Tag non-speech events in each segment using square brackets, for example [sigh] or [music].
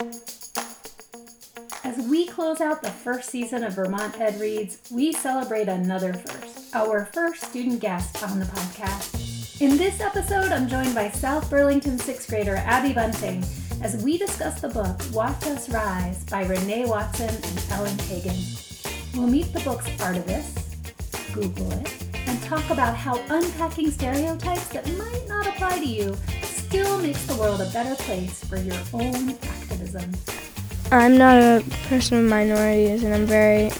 As we close out the first season of Vermont Ed Reads, we celebrate another first, our first student guest on the podcast. In this episode, I'm joined by South Burlington sixth grader Abby Bunting as we discuss the book Watch Us Rise by Renee Watson and Ellen Hagan. We'll meet the book's artivists, Google it, and talk about how unpacking stereotypes that might not apply to you still makes the world a better place for your own activism. I'm not a person with minorities, and I'm very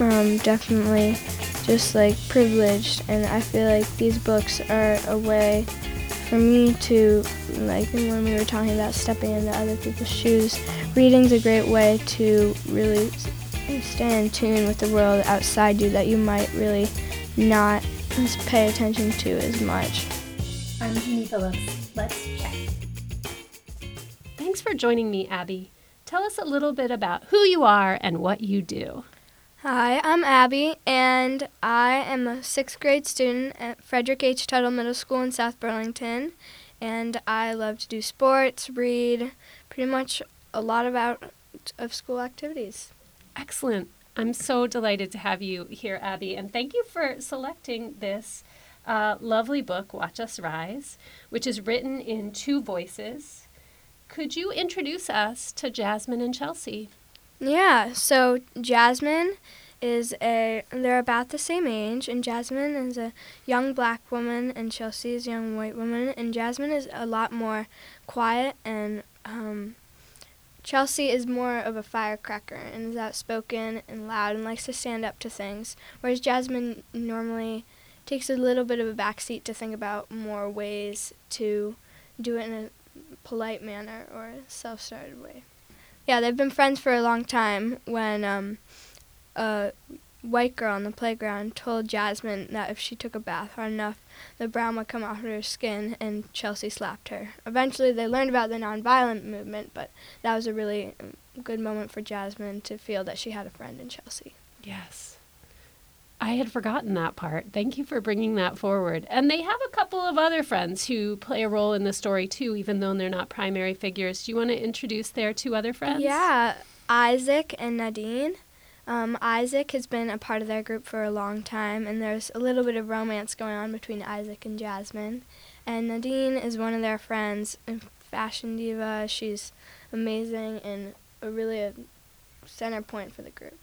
um, definitely just like privileged, and I feel like these books are a way for me to, like when we were talking about stepping into other people's shoes, reading's a great way to really stay in tune with the world outside you that you might really not pay attention to as much. I'm Jeanie Phillips. Let's chat. For joining me, Abby. Tell us a little bit about who you are and what you do. Hi, I'm Abby, and I am a sixth grade student at Frederick H. Tuttle Middle School in South Burlington. And I love to do sports, read, pretty much a lot of out of school activities. Excellent. I'm so delighted to have you here, Abby, and thank you for selecting this uh, lovely book, Watch Us Rise, which is written in two voices. Could you introduce us to Jasmine and Chelsea? Yeah, so Jasmine is a, they're about the same age, and Jasmine is a young black woman, and Chelsea is a young white woman, and Jasmine is a lot more quiet, and um, Chelsea is more of a firecracker and is outspoken and loud and likes to stand up to things, whereas Jasmine normally takes a little bit of a backseat to think about more ways to do it in a polite manner or self-started way. Yeah, they've been friends for a long time when um, a white girl on the playground told Jasmine that if she took a bath hard enough, the brown would come off her skin, and Chelsea slapped her. Eventually, they learned about the nonviolent movement, but that was a really um, good moment for Jasmine to feel that she had a friend in Chelsea. Yes. I had forgotten that part. Thank you for bringing that forward. And they have a couple of other friends who play a role in the story too, even though they're not primary figures. Do you want to introduce their two other friends? Yeah, Isaac and Nadine. Um, Isaac has been a part of their group for a long time, and there's a little bit of romance going on between Isaac and Jasmine. And Nadine is one of their friends, a fashion diva. She's amazing and a really a center point for the group.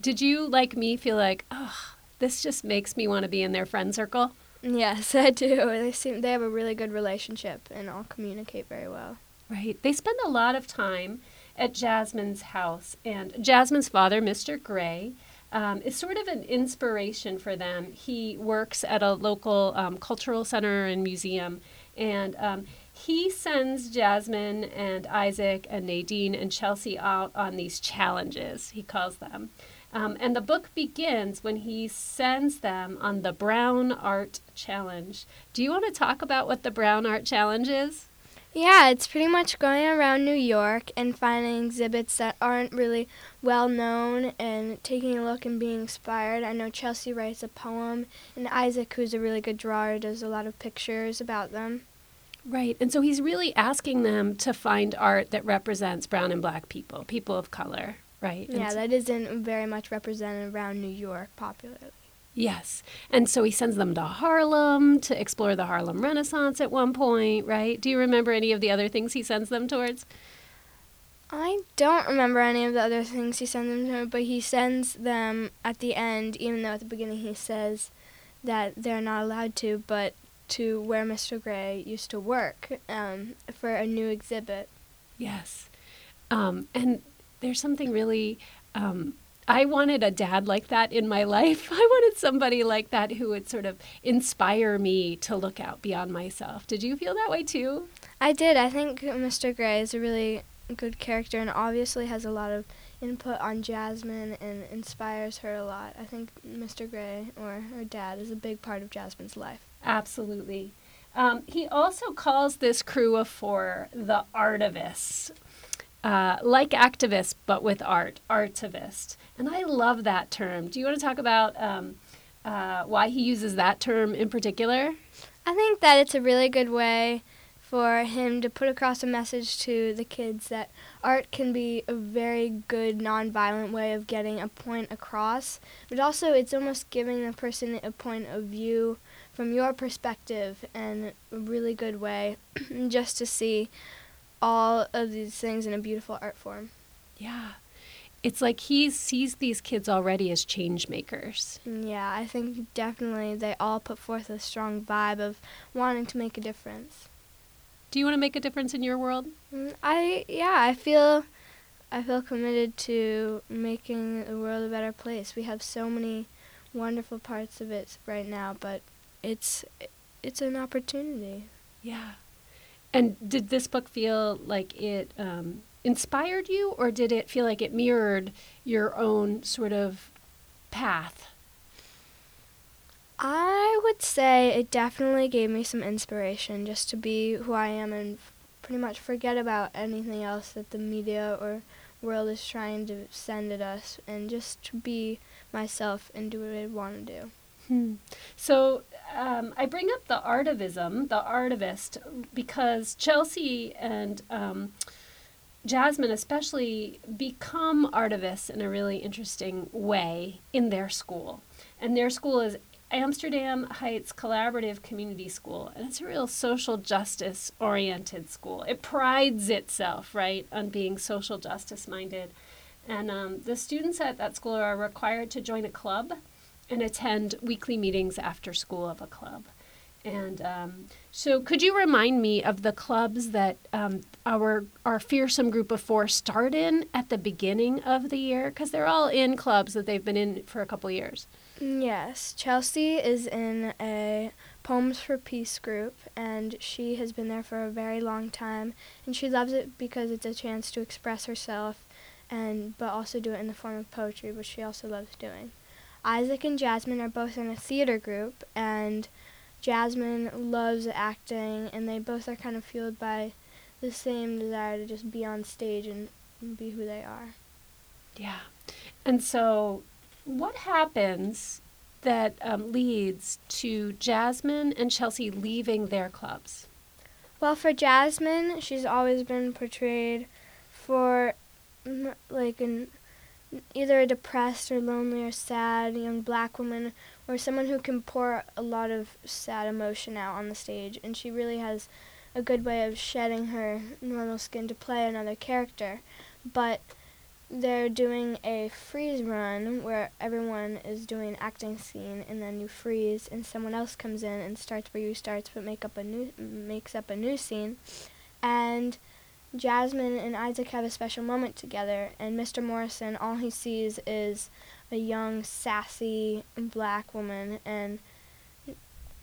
Did you, like me, feel like, oh, this just makes me want to be in their friend circle? Yes, [laughs] I do. They seem they have a really good relationship and all communicate very well. Right. They spend a lot of time at Jasmine's house, and Jasmine's father, Mr. Gray, um, is sort of an inspiration for them. He works at a local um, cultural center and museum, and um, he sends Jasmine and Isaac and Nadine and Chelsea out on these challenges, he calls them. Um, and the book begins when he sends them on the Brown Art Challenge. Do you want to talk about what the Brown Art Challenge is? Yeah, it's pretty much going around New York and finding exhibits that aren't really well known and taking a look and being inspired. I know Chelsea writes a poem, and Isaac, who's a really good drawer, does a lot of pictures about them. Right. And so he's really asking them to find art that represents brown and black people, people of color, right? Yeah, that isn't very much represented around New York popularly. Yes. And so he sends them to Harlem to explore the Harlem Renaissance at one point, right? Do you remember any of the other things he sends them towards? I don't remember any of the other things he sends them to, but he sends them at the end, even though at the beginning he says that they're not allowed to, but to where Mr. Gray used to work um, for a new exhibit. Yes. Um, and there's something really. Um, I wanted a dad like that in my [laughs] life. I wanted somebody like that who would sort of inspire me to look out beyond myself. Did you feel that way too? I did. I think Mr. Gray is a really good character and obviously has a lot of input on Jasmine and inspires her a lot. I think Mr. Gray or her dad is a big part of Jasmine's life. Absolutely. Um, he also calls this crew of four the artivists, uh, like activist, but with art, artivist. And I love that term. Do you want to talk about um, uh, why he uses that term in particular? I think that it's a really good way for him to put across a message to the kids that art can be a very good nonviolent way of getting a point across, but also it's almost giving the person a point of view from your perspective and a really good way [clears throat] just to see all of these things in a beautiful art form. Yeah. It's like he sees these kids already as change makers. Yeah, I think definitely they all put forth a strong vibe of wanting to make a difference. Do you want to make a difference in your world? Mm, I yeah, I feel I feel committed to making the world a better place. We have so many wonderful parts of it right now, but it's it's an opportunity. Yeah. And did this book feel like it um, inspired you, or did it feel like it mirrored your own sort of path? I would say it definitely gave me some inspiration just to be who I am and pretty much forget about anything else that the media or world is trying to send at us and just to be myself and do what I want to do. Hmm. So um, I bring up the artivism, the artivist, because Chelsea and um, Jasmine especially become artivists in a really interesting way in their school. And their school is Amsterdam Heights Collaborative Community School, and it's a real social justice oriented school. It prides itself, right, on being social justice minded. And um, the students at that school are required to join a club and attend weekly meetings after school of a club. And um, so, could you remind me of the clubs that um, our our fearsome group of four start in at the beginning of the year? Because they're all in clubs that they've been in for a couple years. Yes, Chelsea is in a Poems for Peace group, and she has been there for a very long time, and she loves it because it's a chance to express herself, and but also do it in the form of poetry, which she also loves doing. Isaac and Jasmine are both in a theater group, and Jasmine loves acting, and they both are kind of fueled by the same desire to just be on stage and be who they are. Yeah. And so, what happens that um, leads to Jasmine and Chelsea leaving their clubs? Well, for Jasmine, she's always been portrayed for like an either a depressed or lonely or sad young black woman or someone who can pour a lot of sad emotion out on the stage and she really has a good way of shedding her normal skin to play another character. But they're doing a freeze run where everyone is doing an acting scene and then you freeze and someone else comes in and starts where you starts but make up a new makes up a new scene. And Jasmine and Isaac have a special moment together, and Mr. Morrison, all he sees is a young, sassy black woman, and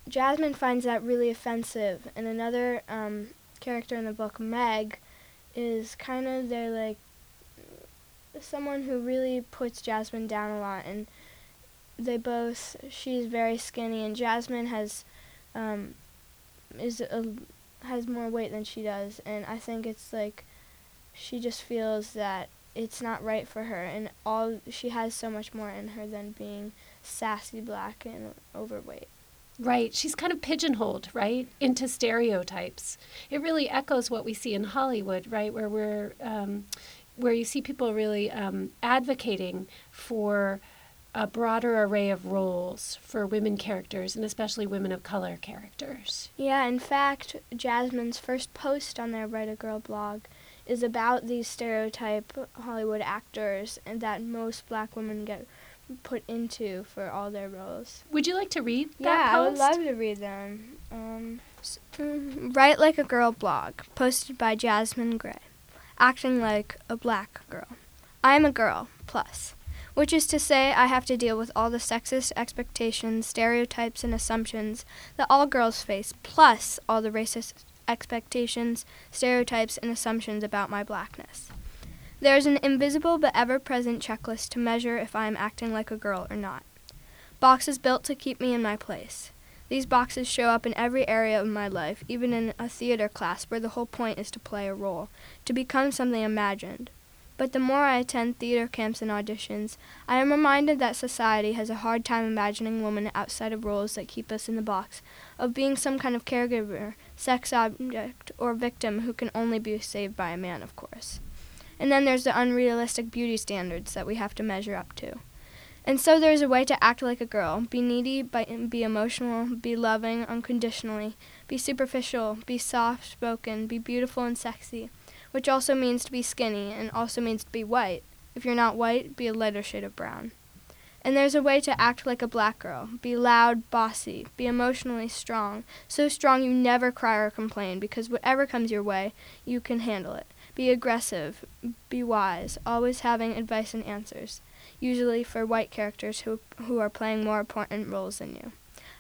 Jasmine finds that really offensive. And another um, character in the book, Meg, is kind of their like someone who really puts Jasmine down a lot, and they both. She's very skinny, and Jasmine has um, is a has more weight than she does, and I think it's like she just feels that it's not right for her, and all she has so much more in her than being sassy black and overweight. Right. She's kind of pigeonholed, right, into stereotypes. It really echoes what we see in Hollywood, right, where we're um, where you see people really um, advocating for a broader array of roles for women characters and especially women of color characters. Yeah, in fact, Jasmine's first post on their Write a Girl blog is about these stereotype Hollywood actors and that most black women get put into for all their roles. Would you like to read that yeah, post? I would love to read them. Um, Write Like a Girl blog, posted by Jasmine Gray. Acting like a black girl. I am a girl, plus which is to say, I have to deal with all the sexist expectations, stereotypes, and assumptions that all girls face, plus all the racist expectations, stereotypes, and assumptions about my blackness. There is an invisible but ever present checklist to measure if I am acting like a girl or not. Boxes built to keep me in my place. These boxes show up in every area of my life, even in a theater class where the whole point is to play a role, to become something imagined. But the more I attend theater camps and auditions, I am reminded that society has a hard time imagining women outside of roles that keep us in the box of being some kind of caregiver, sex object, or victim who can only be saved by a man, of course. And then there's the unrealistic beauty standards that we have to measure up to. And so there's a way to act like a girl, be needy, be emotional, be loving unconditionally, be superficial, be soft spoken, be beautiful and sexy, which also means to be skinny and also means to be white. If you're not white, be a lighter shade of brown. And there's a way to act like a black girl, be loud, bossy, be emotionally strong, so strong you never cry or complain because whatever comes your way, you can handle it. Be aggressive, be wise, always having advice and answers usually for white characters who, who are playing more important roles than you.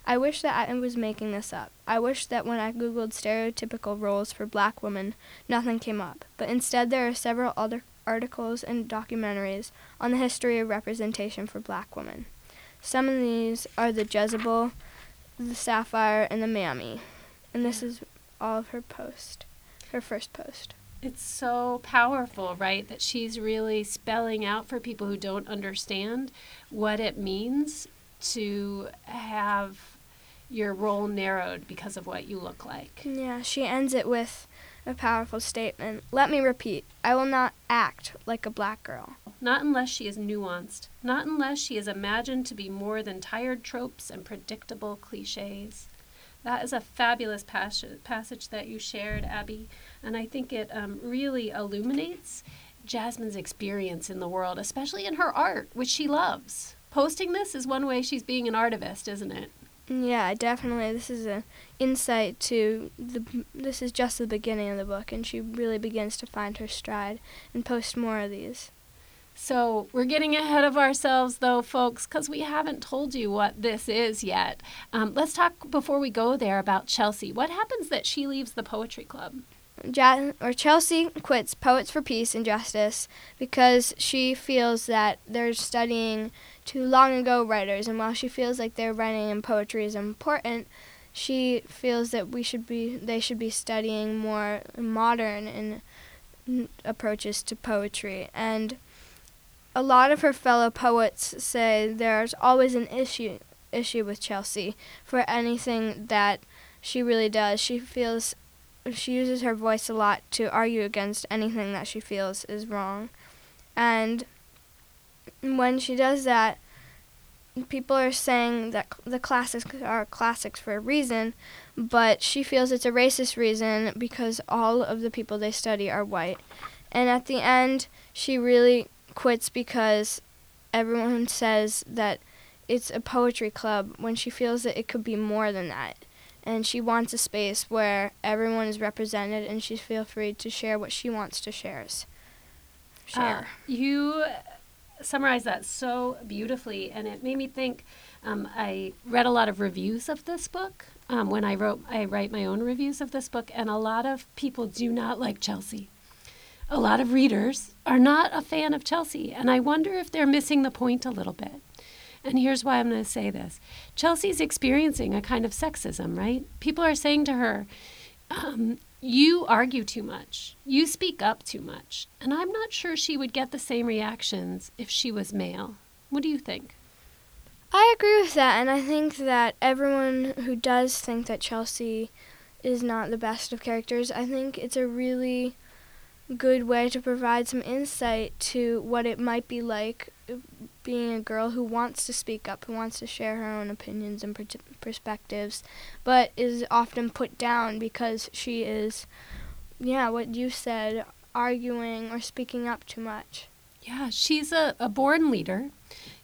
I wish that I was making this up. I wish that when I googled stereotypical roles for black women, nothing came up, but instead there are several other articles and documentaries on the history of representation for black women. Some of these are the Jezebel, the Sapphire, and the Mammy. And this is all of her post, her first post. It's so powerful, right? That she's really spelling out for people who don't understand what it means to have your role narrowed because of what you look like. Yeah, she ends it with a powerful statement. Let me repeat I will not act like a black girl. Not unless she is nuanced, not unless she is imagined to be more than tired tropes and predictable cliches. That is a fabulous passage that you shared, Abby, and I think it um, really illuminates Jasmine's experience in the world, especially in her art, which she loves. Posting this is one way she's being an artivist, isn't it? Yeah, definitely. This is an insight to the. This is just the beginning of the book, and she really begins to find her stride and post more of these. So we're getting ahead of ourselves, though, folks, because we haven't told you what this is yet. Um, let's talk before we go there about Chelsea. What happens that she leaves the poetry club? Ja- or Chelsea quits Poets for Peace and Justice because she feels that they're studying too long ago writers, and while she feels like their writing and poetry is important, she feels that we should be they should be studying more modern and approaches to poetry and a lot of her fellow poets say there's always an issue issue with Chelsea for anything that she really does. She feels she uses her voice a lot to argue against anything that she feels is wrong. And when she does that, people are saying that the classics are classics for a reason, but she feels it's a racist reason because all of the people they study are white. And at the end, she really quits because everyone says that it's a poetry club when she feels that it could be more than that. And she wants a space where everyone is represented and she feels free to share what she wants to share. Share. Uh, you summarized that so beautifully, and it made me think. Um, I read a lot of reviews of this book um, when I wrote. I write my own reviews of this book, and a lot of people do not like Chelsea a lot of readers are not a fan of Chelsea, and I wonder if they're missing the point a little bit. And here's why I'm going to say this Chelsea's experiencing a kind of sexism, right? People are saying to her, um, You argue too much, you speak up too much. And I'm not sure she would get the same reactions if she was male. What do you think? I agree with that, and I think that everyone who does think that Chelsea is not the best of characters, I think it's a really good way to provide some insight to what it might be like being a girl who wants to speak up, who wants to share her own opinions and perspectives, but is often put down because she is, yeah, what you said, arguing or speaking up too much. Yeah, she's a, a born leader.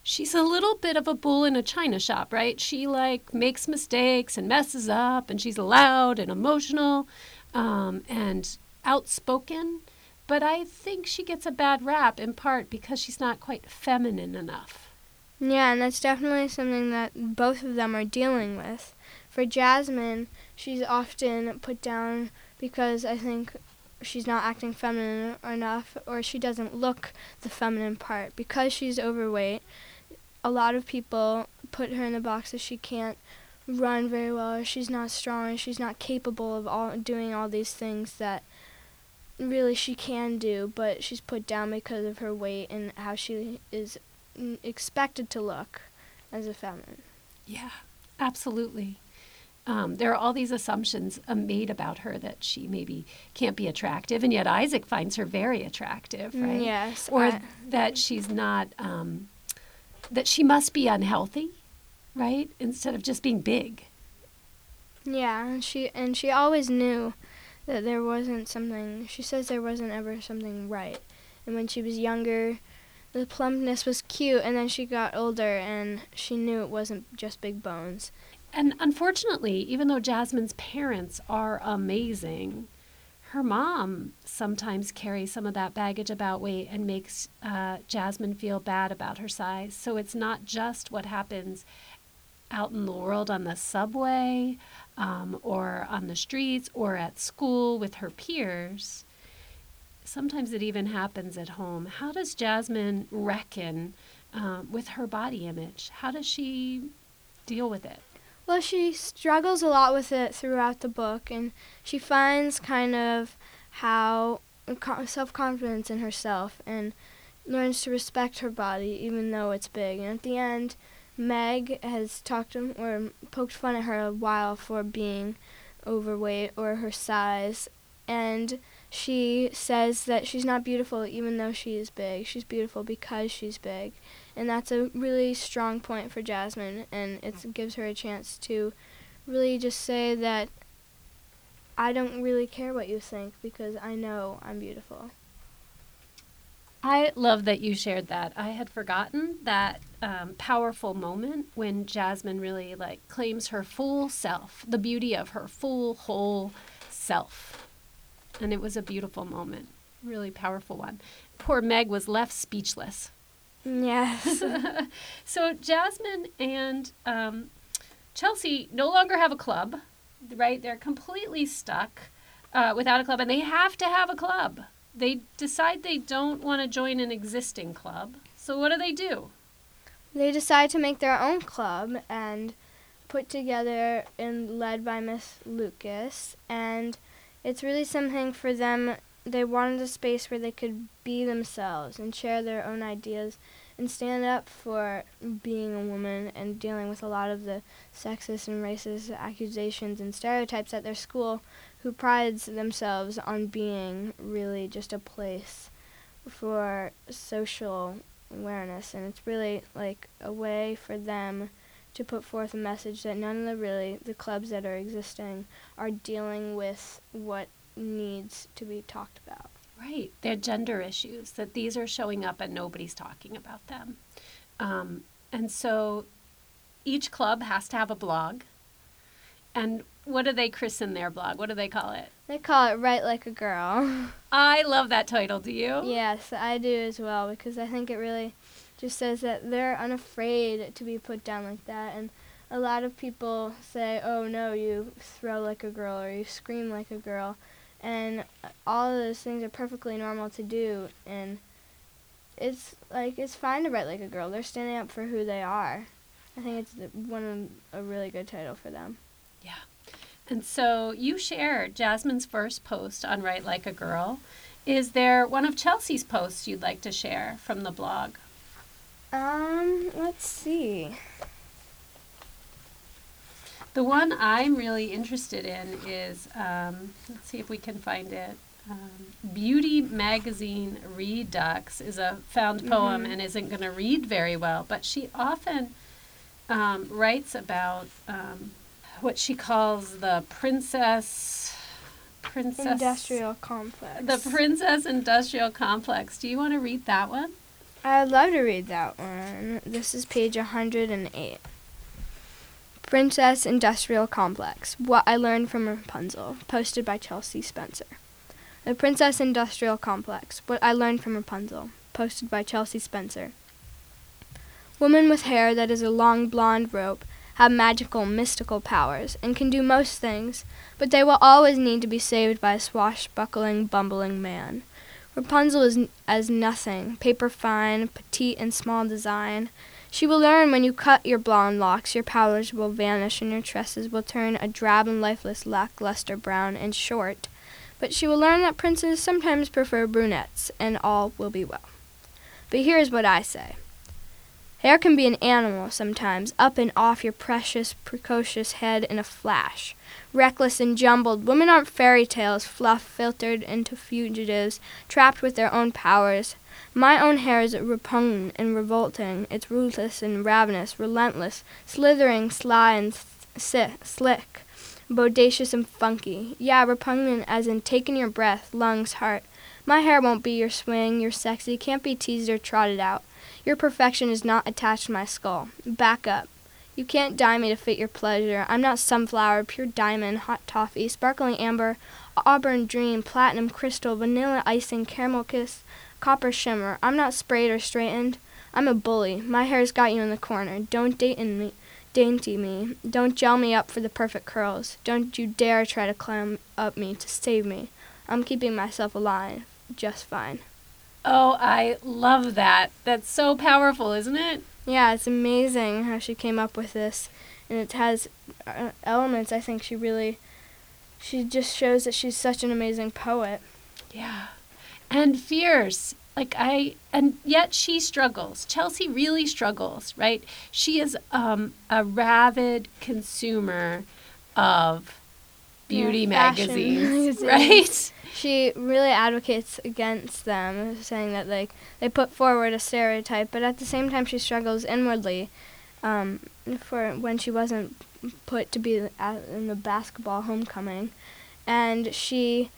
She's a little bit of a bull in a china shop, right? She like makes mistakes and messes up, and she's loud and emotional um, and outspoken but I think she gets a bad rap in part because she's not quite feminine enough. Yeah, and that's definitely something that both of them are dealing with. For Jasmine, she's often put down because I think she's not acting feminine enough or she doesn't look the feminine part. Because she's overweight, a lot of people put her in the box that she can't run very well she's not strong she's not capable of all doing all these things that really she can do, but she's put down because of her weight and how she is expected to look as a feminine. Yeah, absolutely. Um, there are all these assumptions uh, made about her that she maybe can't be attractive, and yet Isaac finds her very attractive, Mm, right? Yes. Or I- that she's not, um, that she must be unhealthy, right? Instead of just being big. Yeah, and she and she always knew that there wasn't something. She says there wasn't ever something right. And when she was younger, the plumpness was cute, and then she got older and she knew it wasn't just big bones. And unfortunately, even though Jasmine's parents are amazing, her mom sometimes carries some of that baggage about weight and makes uh, Jasmine feel bad about her size. So it's not just what happens out in the world on the subway um, or on the streets or at school with her peers. Sometimes it even happens at home. How does Jasmine reckon um, with her body image? How does she deal with it? Well, she struggles a lot with it throughout the book, and she finds kind of how self confidence in herself and learns to respect her body even though it's big. And at the end, Meg has talked to, or poked fun at her a while for being overweight or her size, and she says that she's not beautiful even though she is big. She's beautiful because she's big. And that's a really strong point for Jasmine, and it mm. gives her a chance to really just say that I don't really care what you think because I know I'm beautiful. I love that you shared that. I had forgotten that um, powerful moment when Jasmine really like claims her full self, the beauty of her full whole self, and it was a beautiful moment, really powerful one. Poor Meg was left speechless. Yes. [laughs] so Jasmine and um, Chelsea no longer have a club, right? They're completely stuck uh, without a club, and they have to have a club. They decide they don't want to join an existing club. So what do they do? they decide to make their own club and put together and led by Miss Lucas, and it's really something for them. They wanted a space where they could be themselves and share their own ideas and stand up for being a woman and dealing with a lot of the sexist and racist accusations and stereotypes at their school who prides themselves on being really just a place for social awareness and it's really like a way for them to put forth a message that none of the really the clubs that are existing are dealing with what needs to be talked about. Right, they're gender issues, that these are showing up and nobody's talking about them. Um, and so each club has to have a blog. And what do they christen their blog? What do they call it? They call it Write Like a Girl. [laughs] I love that title. Do you? yes, I do as well because I think it really just says that they're unafraid to be put down like that and a lot of people say, "Oh no, you throw like a girl or you scream like a girl." And all of those things are perfectly normal to do and it's like it's fine to write like a girl. They're standing up for who they are. I think it's one of a really good title for them. And so you shared Jasmine's first post on Write Like a Girl. Is there one of Chelsea's posts you'd like to share from the blog? Um, let's see. The one I'm really interested in is um, let's see if we can find it. Um, Beauty Magazine Redux is a found poem Mhm. and isn't going to read very well, but she often um, writes about um, what she calls the princess. Princess Industrial complex. The Princess Industrial Complex. Do you want to read that one? I'd love to read that one. This is page 108. Princess Industrial Complex What I Learned from Rapunzel, posted by Chelsea Spencer. The Princess Industrial Complex What I Learned from Rapunzel, posted by Chelsea Spencer. Woman with hair that is a long blonde rope have magical, mystical powers and can do most things, but they will always need to be saved by a swashbuckling, bumbling man. Rapunzel is n- as nothing, paper fine, petite and small design. She will learn when you cut your blonde locks, your powers will vanish and your tresses will turn a drab and lifeless lackluster brown and short. But she will learn that princes sometimes prefer brunettes, and all will be well. But here's what I say. Hair can be an animal sometimes, up and off your precious, precocious head in a flash. Reckless and jumbled, women aren't fairy tales, fluff filtered into fugitives, trapped with their own powers. My own hair is repugnant and revolting. It's ruthless and ravenous, relentless, slithering, sly and si- slick, bodacious and funky. Yeah, repugnant as in taking your breath, lungs, heart. My hair won't be your swing, your sexy, can't be teased or trotted out. Your perfection is not attached to my skull. Back up. You can't dye me to fit your pleasure. I'm not sunflower, pure diamond, hot toffee, sparkling amber, auburn dream, platinum crystal, vanilla icing, caramel kiss, copper shimmer. I'm not sprayed or straightened. I'm a bully. My hair's got you in the corner. Don't date me. Dainty me. Don't gel me up for the perfect curls. Don't you dare try to climb up me to save me. I'm keeping myself alive just fine. Oh, I love that. That's so powerful, isn't it? Yeah, it's amazing how she came up with this. And it has uh, elements I think she really she just shows that she's such an amazing poet. Yeah. And fierce. Like I and yet she struggles. Chelsea really struggles, right? She is um, a rabid consumer of beauty Yeah, magazines, [laughs] magazines. right? She really advocates against them, saying that like they put forward a stereotype, but at the same time she struggles inwardly. Um, for when she wasn't put to be in the basketball homecoming, and she,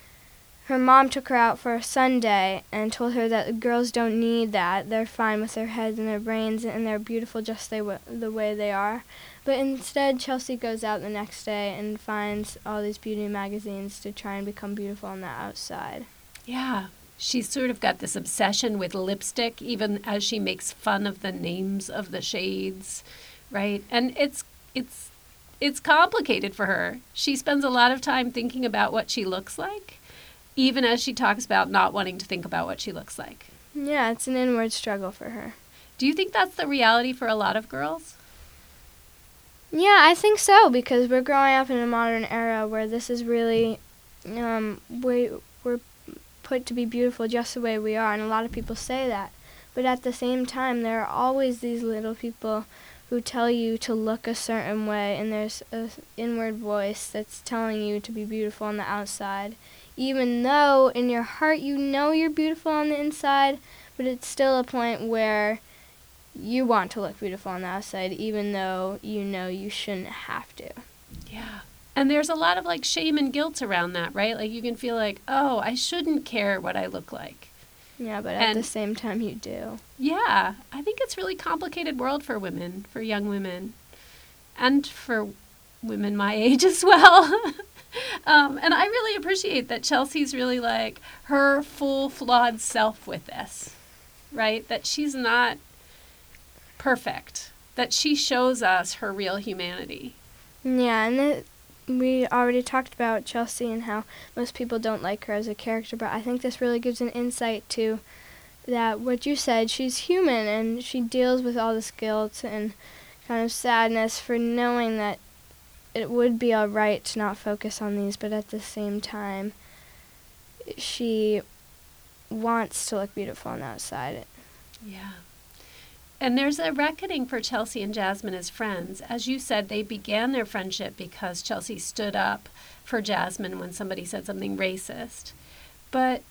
her mom took her out for a Sunday and told her that girls don't need that. They're fine with their heads and their brains, and they're beautiful just they w- the way they are. But instead, Chelsea goes out the next day and finds all these beauty magazines to try and become beautiful on the outside. Yeah. She's sort of got this obsession with lipstick, even as she makes fun of the names of the shades, right? And it's it's it's complicated for her. She spends a lot of time thinking about what she looks like, even as she talks about not wanting to think about what she looks like. Yeah, it's an inward struggle for her. Do you think that's the reality for a lot of girls? Yeah, I think so because we're growing up in a modern era where this is really, um, we we're put to be beautiful just the way we are, and a lot of people say that. But at the same time, there are always these little people who tell you to look a certain way, and there's a inward voice that's telling you to be beautiful on the outside, even though in your heart you know you're beautiful on the inside. But it's still a point where you want to look beautiful on the outside, even though you know you shouldn't have to. Yeah. And there's a lot of like shame and guilt around that, right? Like you can feel like, oh, I shouldn't care what I look like. Yeah, but at the same time, you do. Yeah, I think it's really complicated world for women, for young women, and for women my [laughs] age as well. [laughs] um, and I really appreciate that Chelsea's really like her full flawed self with this, right? That she's not perfect. That she shows us her real humanity. Yeah, and it, we already talked about Chelsea and how most people don't like her as a character, but I think this really gives an insight to that what you said. She's human and she deals with all this guilt and kind of sadness for knowing that it would be all right to not focus on these, but at the same time, she wants to look beautiful on the outside. Yeah. And there's a reckoning for Chelsea and Jasmine as friends. As you said, they began their friendship because Chelsea stood up for Jasmine when somebody said something racist. But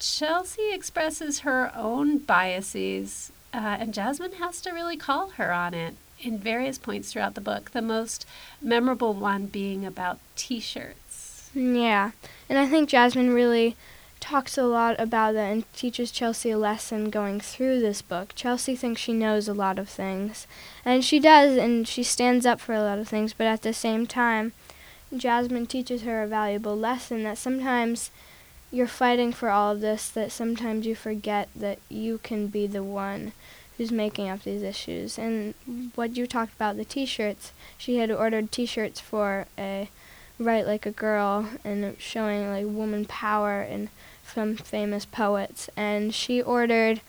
Chelsea expresses her own biases, uh, and Jasmine has to really call her on it in various points throughout the book. The most memorable one being about t shirts. Yeah, and I think Jasmine really talks a lot about that and teaches Chelsea a lesson going through this book. Chelsea thinks she knows a lot of things, and she does, and she stands up for a lot of things, but at the same time, Jasmine teaches her a valuable lesson that sometimes you're fighting for all of this, that sometimes you forget that you can be the one who's making up these issues. And what you talked about, the t shirts, she had ordered t shirts for a write like a girl and showing like woman power and from famous poets and she ordered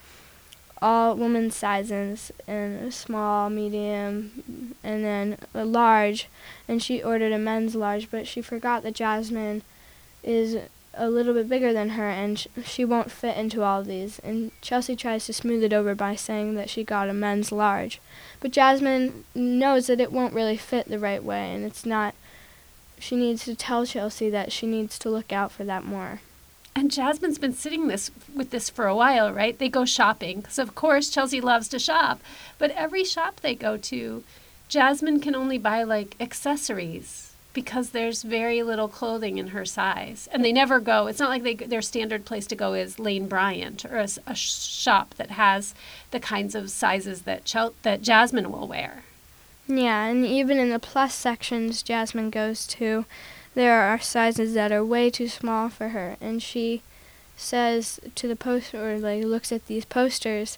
all woman sizes and small medium and then a large and she ordered a men's large but she forgot that jasmine is a little bit bigger than her and sh- she won't fit into all these. And Chelsea tries to smooth it over by saying that she got a men's large. But Jasmine knows that it won't really fit the right way and it's not. She needs to tell Chelsea that she needs to look out for that more. And Jasmine's been sitting this with this for a while, right? They go shopping because, of course, Chelsea loves to shop. But every shop they go to, Jasmine can only buy like accessories because there's very little clothing in her size, and they never go. It's not like they their standard place to go is Lane Bryant or a, a shop that has the kinds of sizes that Chel- that Jasmine will wear. Yeah, and even in the plus sections Jasmine goes to, there are sizes that are way too small for her, and she says to the poster, or like looks at these posters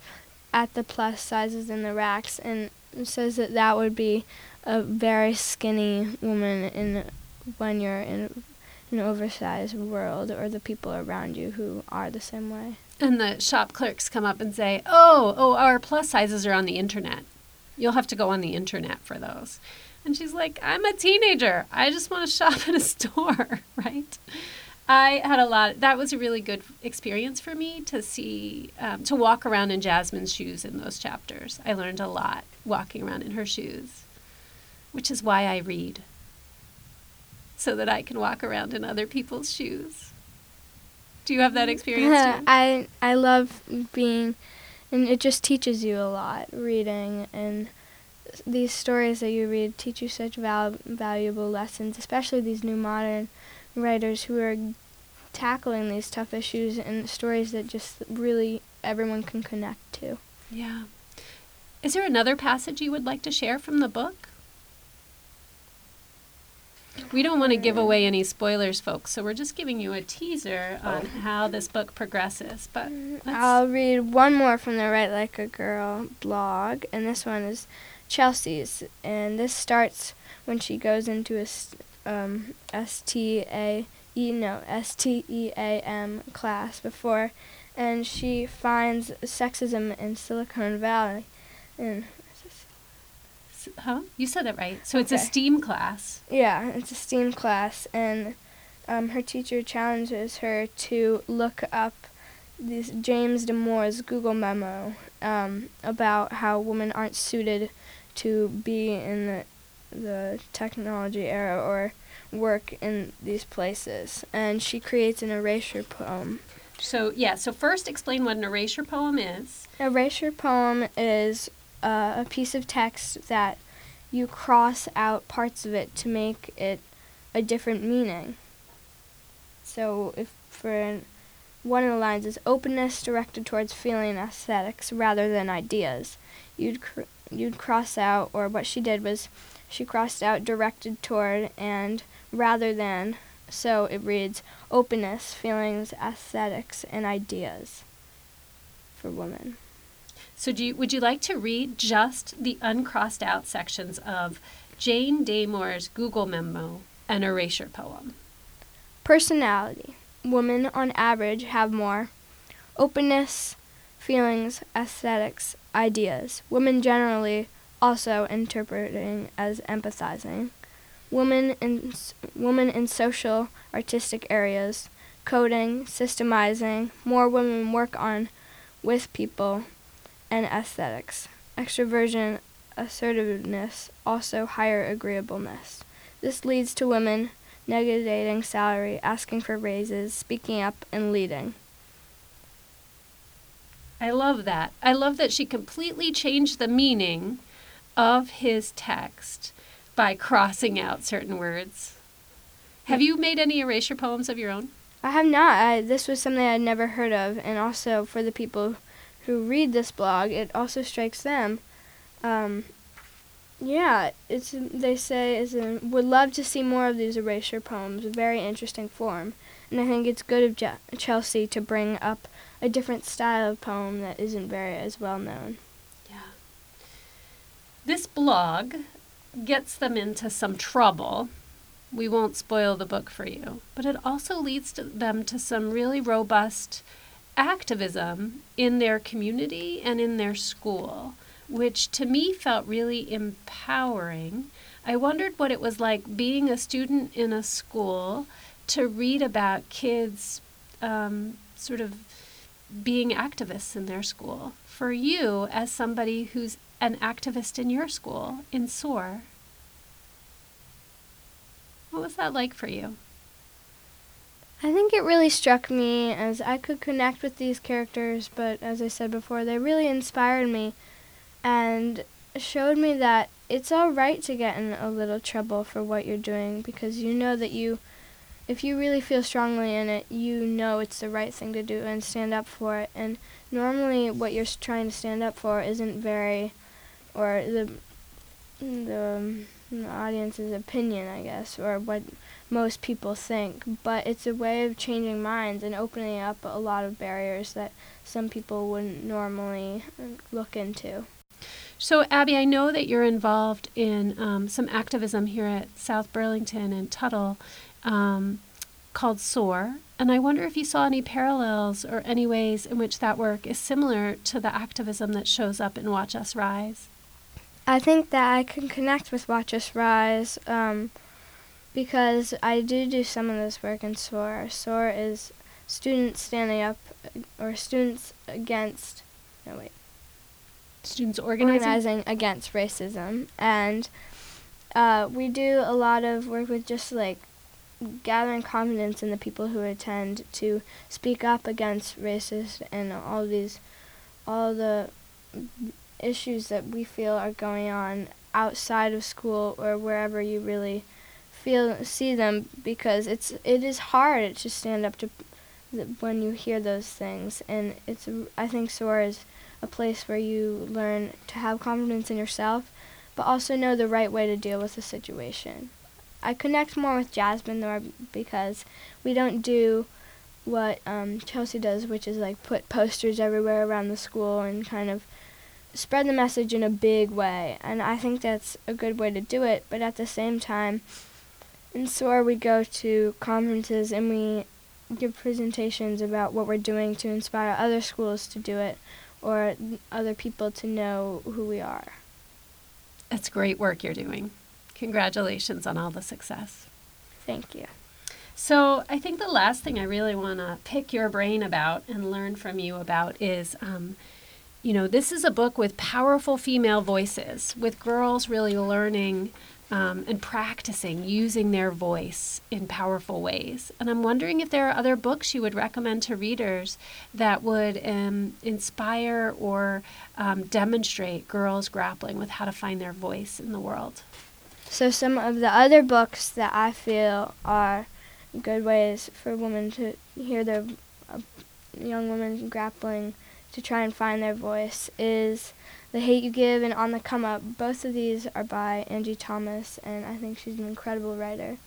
at the plus sizes in the racks, and says that that would be a very skinny woman in when you're in an oversized world, or the people around you who are the same way. And the shop clerks come up and say, "Oh, oh, our plus sizes are on the internet. You'll have to go on the internet for those." And she's like, I'm a teenager. I just want to shop [laughs] in a store, [laughs] right? I had a lot. That was a really good experience for me to see, um, to walk around in Jasmine's shoes in those chapters. I learned a lot walking around in her shoes, which is why I read, so that I can walk around in other people's shoes. Do you have that experience too? [laughs] I I love being, and it just teaches you a lot reading and these stories that you read teach you such val- valuable lessons, especially these new modern writers who are tackling these tough issues and stories that just really everyone can connect to. Yeah. Is there another passage you would like to share from the book? We don't want to give away any spoilers, folks, so we're just giving you a teaser on how this book progresses. But mm, let's- I'll read one more from the Write Like a Girl blog, and this one is Chelsea's, and this starts when she goes into a s- um, S T A E no S T E A M class before, and she finds sexism in Silicon Valley, and huh? You said it right. So it's a STEAM class. yeah, it's a STEAM class, and um, her teacher challenges her to look up this James Damore's Google memo um, about how women aren't suited to be in the, the technology era or work in these places. And she creates an erasure poem. So yeah. So first, explain what an erasure poem is. Erasure poem is uh, a piece of text that you cross out parts of it to make it a different meaning. So if for an, one of the lines is openness directed towards feeling aesthetics rather than ideas, you'd cr- you'd cross out or what she did was she crossed out directed toward and rather than so it reads openness, feelings, aesthetics, and ideas for women. So do you, would you like to read just the uncrossed out sections of Jane Damore's Google memo, an erasure poem? Personality. Women on average have more openness, feelings, aesthetics, ideas. Women generally also interpreting as empathizing. Women in women in social artistic areas, coding, systemizing. More women work on with people and aesthetics. Extroversion, assertiveness, also higher agreeableness. This leads to women negotiating salary, asking for raises, speaking up, and leading. I love that. I love that she completely changed the meaning of his text by crossing out certain words. Have you made any erasure poems of your own? I have not. I, this was something I'd never heard of, and also for the people who read this blog, it also strikes them. Um, yeah, it's they say is a, would love to see more of these erasure poems. Very interesting form, and I think it's good of Je- Chelsea to bring up a different style of poem that isn't very as well known. Yeah. This blog gets them into some trouble. We won't spoil the book for you, but it also leads to them to some really robust activism in their community and in their school, which to me felt really empowering. I wondered what it was like being a student in a school to read about kids um, sort of being activists in their school. For you, as somebody who's an activist in your school, in SOAR, what was that like for you? I think it really struck me as I could connect with these characters, but as I said before, they really inspired me and showed me that it's all right to get in a little trouble for what you're doing because you know that you if you really feel strongly in it, you know it's the right thing to do and stand up for it. And normally, what you're trying to stand up for isn't very, or the the, um, the audience's opinion, I guess, or what most people think. But it's a way of changing minds and opening up a lot of barriers that some people wouldn't normally look into. So, Abby, I know that you're involved in um, some activism here at South Burlington and Tuttle um, called SOAR. And I wonder if you saw any parallels or any ways in which that work is similar to the activism that shows up in Watch Us Rise. I think that I can connect with Watch Us Rise um, because I do do some of this work in SOAR. SOAR is students standing up or students against, no wait. Students organizing? Organizing against racism. And uh, we do a lot of work with just like gathering confidence in the people who attend to speak up against racist and all these all the issues that we feel are going on outside of school or wherever you really feel see them because it's it is hard to stand up to when you hear those things and it's I think SOAR is a place where you learn to have confidence in yourself but also know the right way to deal with the situation. I connect more with Jasmine though because we don't do what um, Chelsea does, which is like put posters everywhere around the school and kind of spread the message in a big way. And I think that's a good way to do it. But at the same time, in SOAR, we go to conferences and we give presentations about what we're doing to inspire other schools to do it or other people to know who we are. That's great work you're doing. Congratulations on all the success. Thank you. So, I think the last thing I really want to pick your brain about and learn from you about is um, you know, this is a book with powerful female voices, with girls really learning um, and practicing using their voice in powerful ways. And I'm wondering if there are other books you would recommend to readers that would um, inspire or um, demonstrate girls grappling with how to find their voice in the world. So, some of the other books that I feel are good ways for women to hear their uh, young women grappling to try and find their voice is The Hate You Give and On the Come Up. Both of these are by Angie Thomas, and I think she's an incredible writer.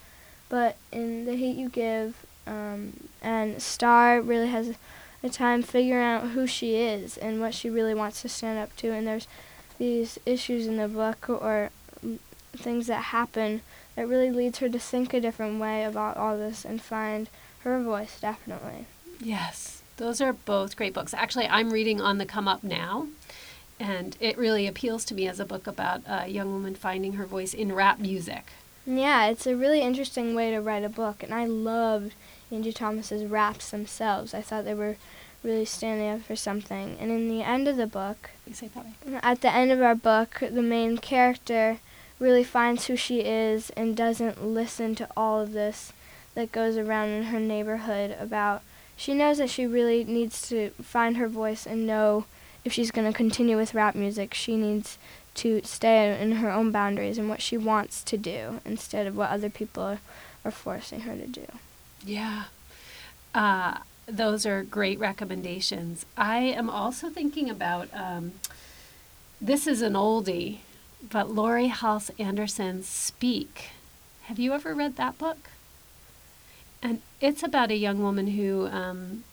But in The Hate You Give, um, and Starr really has a time figuring out who she is and what she really wants to stand up to. And there's these issues in the book or things that happen that really leads her to think a different way about all this and find her voice definitely. Yes, those are both great books. Actually, I'm reading On the Come Up now, and it really appeals to me as a book about a young woman finding her voice in rap music. Yeah, it's a really interesting way to write a book, and I loved Angie Thomas's raps themselves. I thought they were really standing up for something. And in the end of the book, you say that way. At the end of our book, the main character really finds who she is and doesn't listen to all of this that goes around in her neighborhood about she knows that she really needs to find her voice and know if she's going to continue with rap music. She needs to stay in her own boundaries and what she wants to do instead of what other people are, forcing her to do. Yeah. Uh, those are great recommendations. I am also thinking about um, this is an oldie but Laurie Halse Anderson's Speak. Have you ever read that book? And it's about a young woman who um,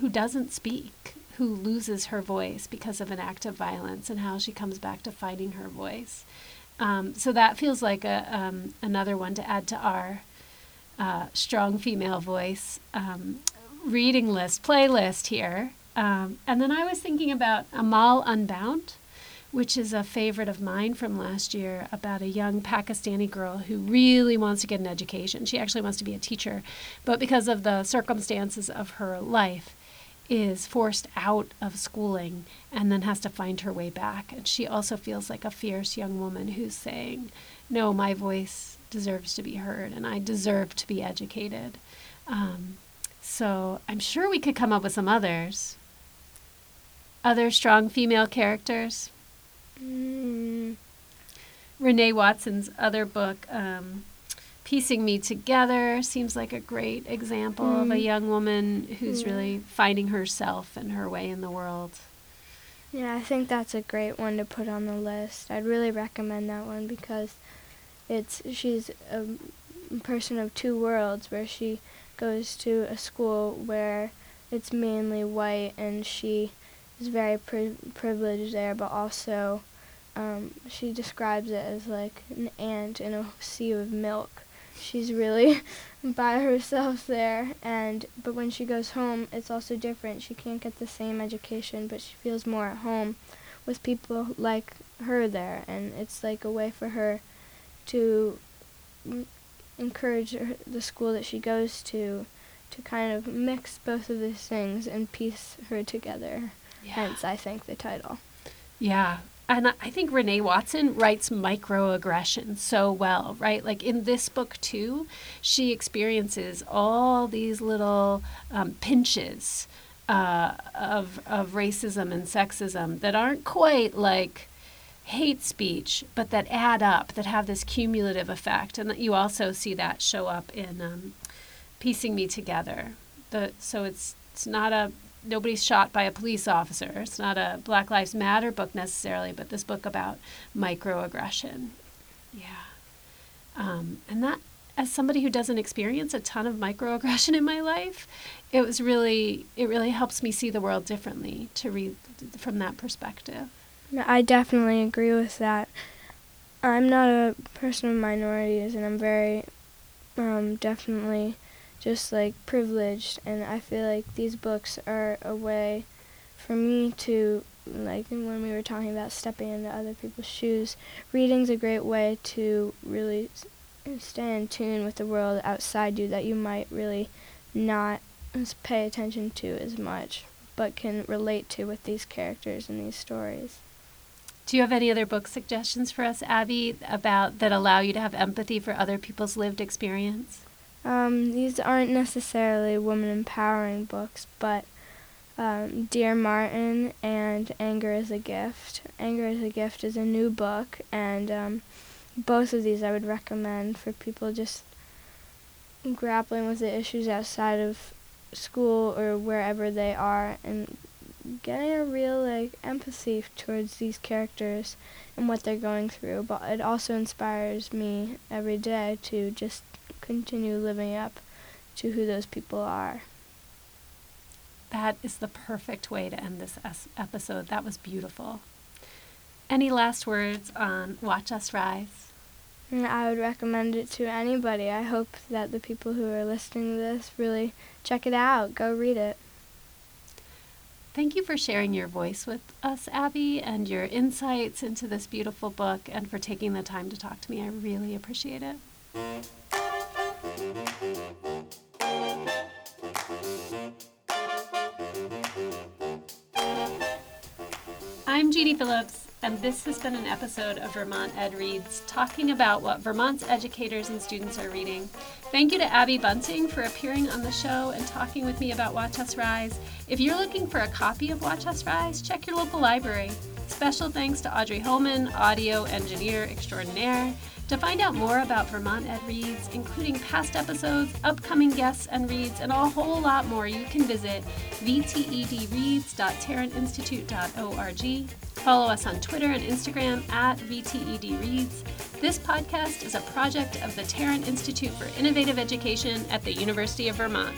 who doesn't speak, who loses her voice because of an act of violence, and how she comes back to finding her voice. Um, so that feels like a um, another one to add to our uh, strong female voice um, reading list playlist here. Um, and then I was thinking about Amal Unbound which is a favorite of mine from last year about a young Pakistani girl who really wants to get an education. She actually wants to be a teacher, but because of the circumstances of her life, is forced out of schooling and then has to find her way back. And she also feels like a fierce young woman who's saying, No, my voice deserves to be heard and I deserve to be educated. Um, so I'm sure we could come up with some others. Other strong female characters. Mm. Renee Watson's other book, um, Piecing Me Together, seems like a great example mm. of a mm. young woman who's yeah. really finding herself and her way in the world. Yeah, I think that's a great one to put on the list. I'd really recommend that one because it's she's a person of two worlds where she goes to a school where it's mainly white and she is very pri- privileged there, but also um, she describes it as like an ant in a sea of milk. She's really [laughs] by herself there, and but when she goes home, it's also different. She can't get the same education, but she feels more at home with people like her there, and it's like a way for her to encourage her, the school that she goes to to kind of mix both of these things and piece her together. Yeah. Hence, I think the title. Yeah. And I think Renee Watson writes microaggression so well, right? Like in this book, too, she experiences all these little um, pinches uh, of, of racism and sexism that aren't quite like hate speech, but that add up, that have this cumulative effect. And that you also see that show up in um, Piecing Me Together. The, so it's, it's not a nobody's shot by a police officer. It's not a Black Lives Matter book necessarily, but this book about microaggression. Yeah. Um, and that, as somebody who doesn't experience a ton of microaggression in my life, it was really, it really helps me see the world differently to read from that perspective. I definitely agree with that. I'm not a person of minorities, and I'm very um, definitely just like privileged and I feel like these books are a way for me to like when we were talking about stepping into other people's shoes, reading's a great way to really stay in tune with the world outside you that you might really not pay attention to as much, but can relate to with these characters and these stories. Do you have any other book suggestions for us, Abby, about that allow you to have empathy for other people's lived experience? Um, these aren't necessarily woman empowering books, but um, Dear Martin and Anger is a Gift. Anger is a Gift is a new book, and um, both of these I would recommend for people just grappling with the issues outside of school or wherever they are and getting a real like empathy towards these characters and what they're going through but it also inspires me every day to just continue living up to who those people are. That is the perfect way to end this episode. That was beautiful. Any last words on Watch Us Rise? Mm, I would recommend it to anybody. I hope that the people who are listening to this really check it out. Go read it. Thank you for sharing your voice with us, Abby, and your insights into this beautiful book, and for taking the time to talk to me. I really appreciate it. I'm Jeanie Phillips, and this has been an episode of Vermont Ed Reads, talking about what Vermont's educators and students are reading. Thank you to Abby Bunting for appearing on the show and talking with me about Watch Us Rise. If you're looking for a copy of Watch Us Rise, check your local library. Special thanks to Audrey Holman, audio engineer extraordinaire. To find out more about Vermont Ed Reads, including past episodes, upcoming guests and reads, and a whole lot more, you can visit vtedreads.tarrantinstitute.org. Follow us on Twitter and Instagram at VTEDReads. This podcast is a project of the Tarrant Institute for Innovative Education at the University of Vermont.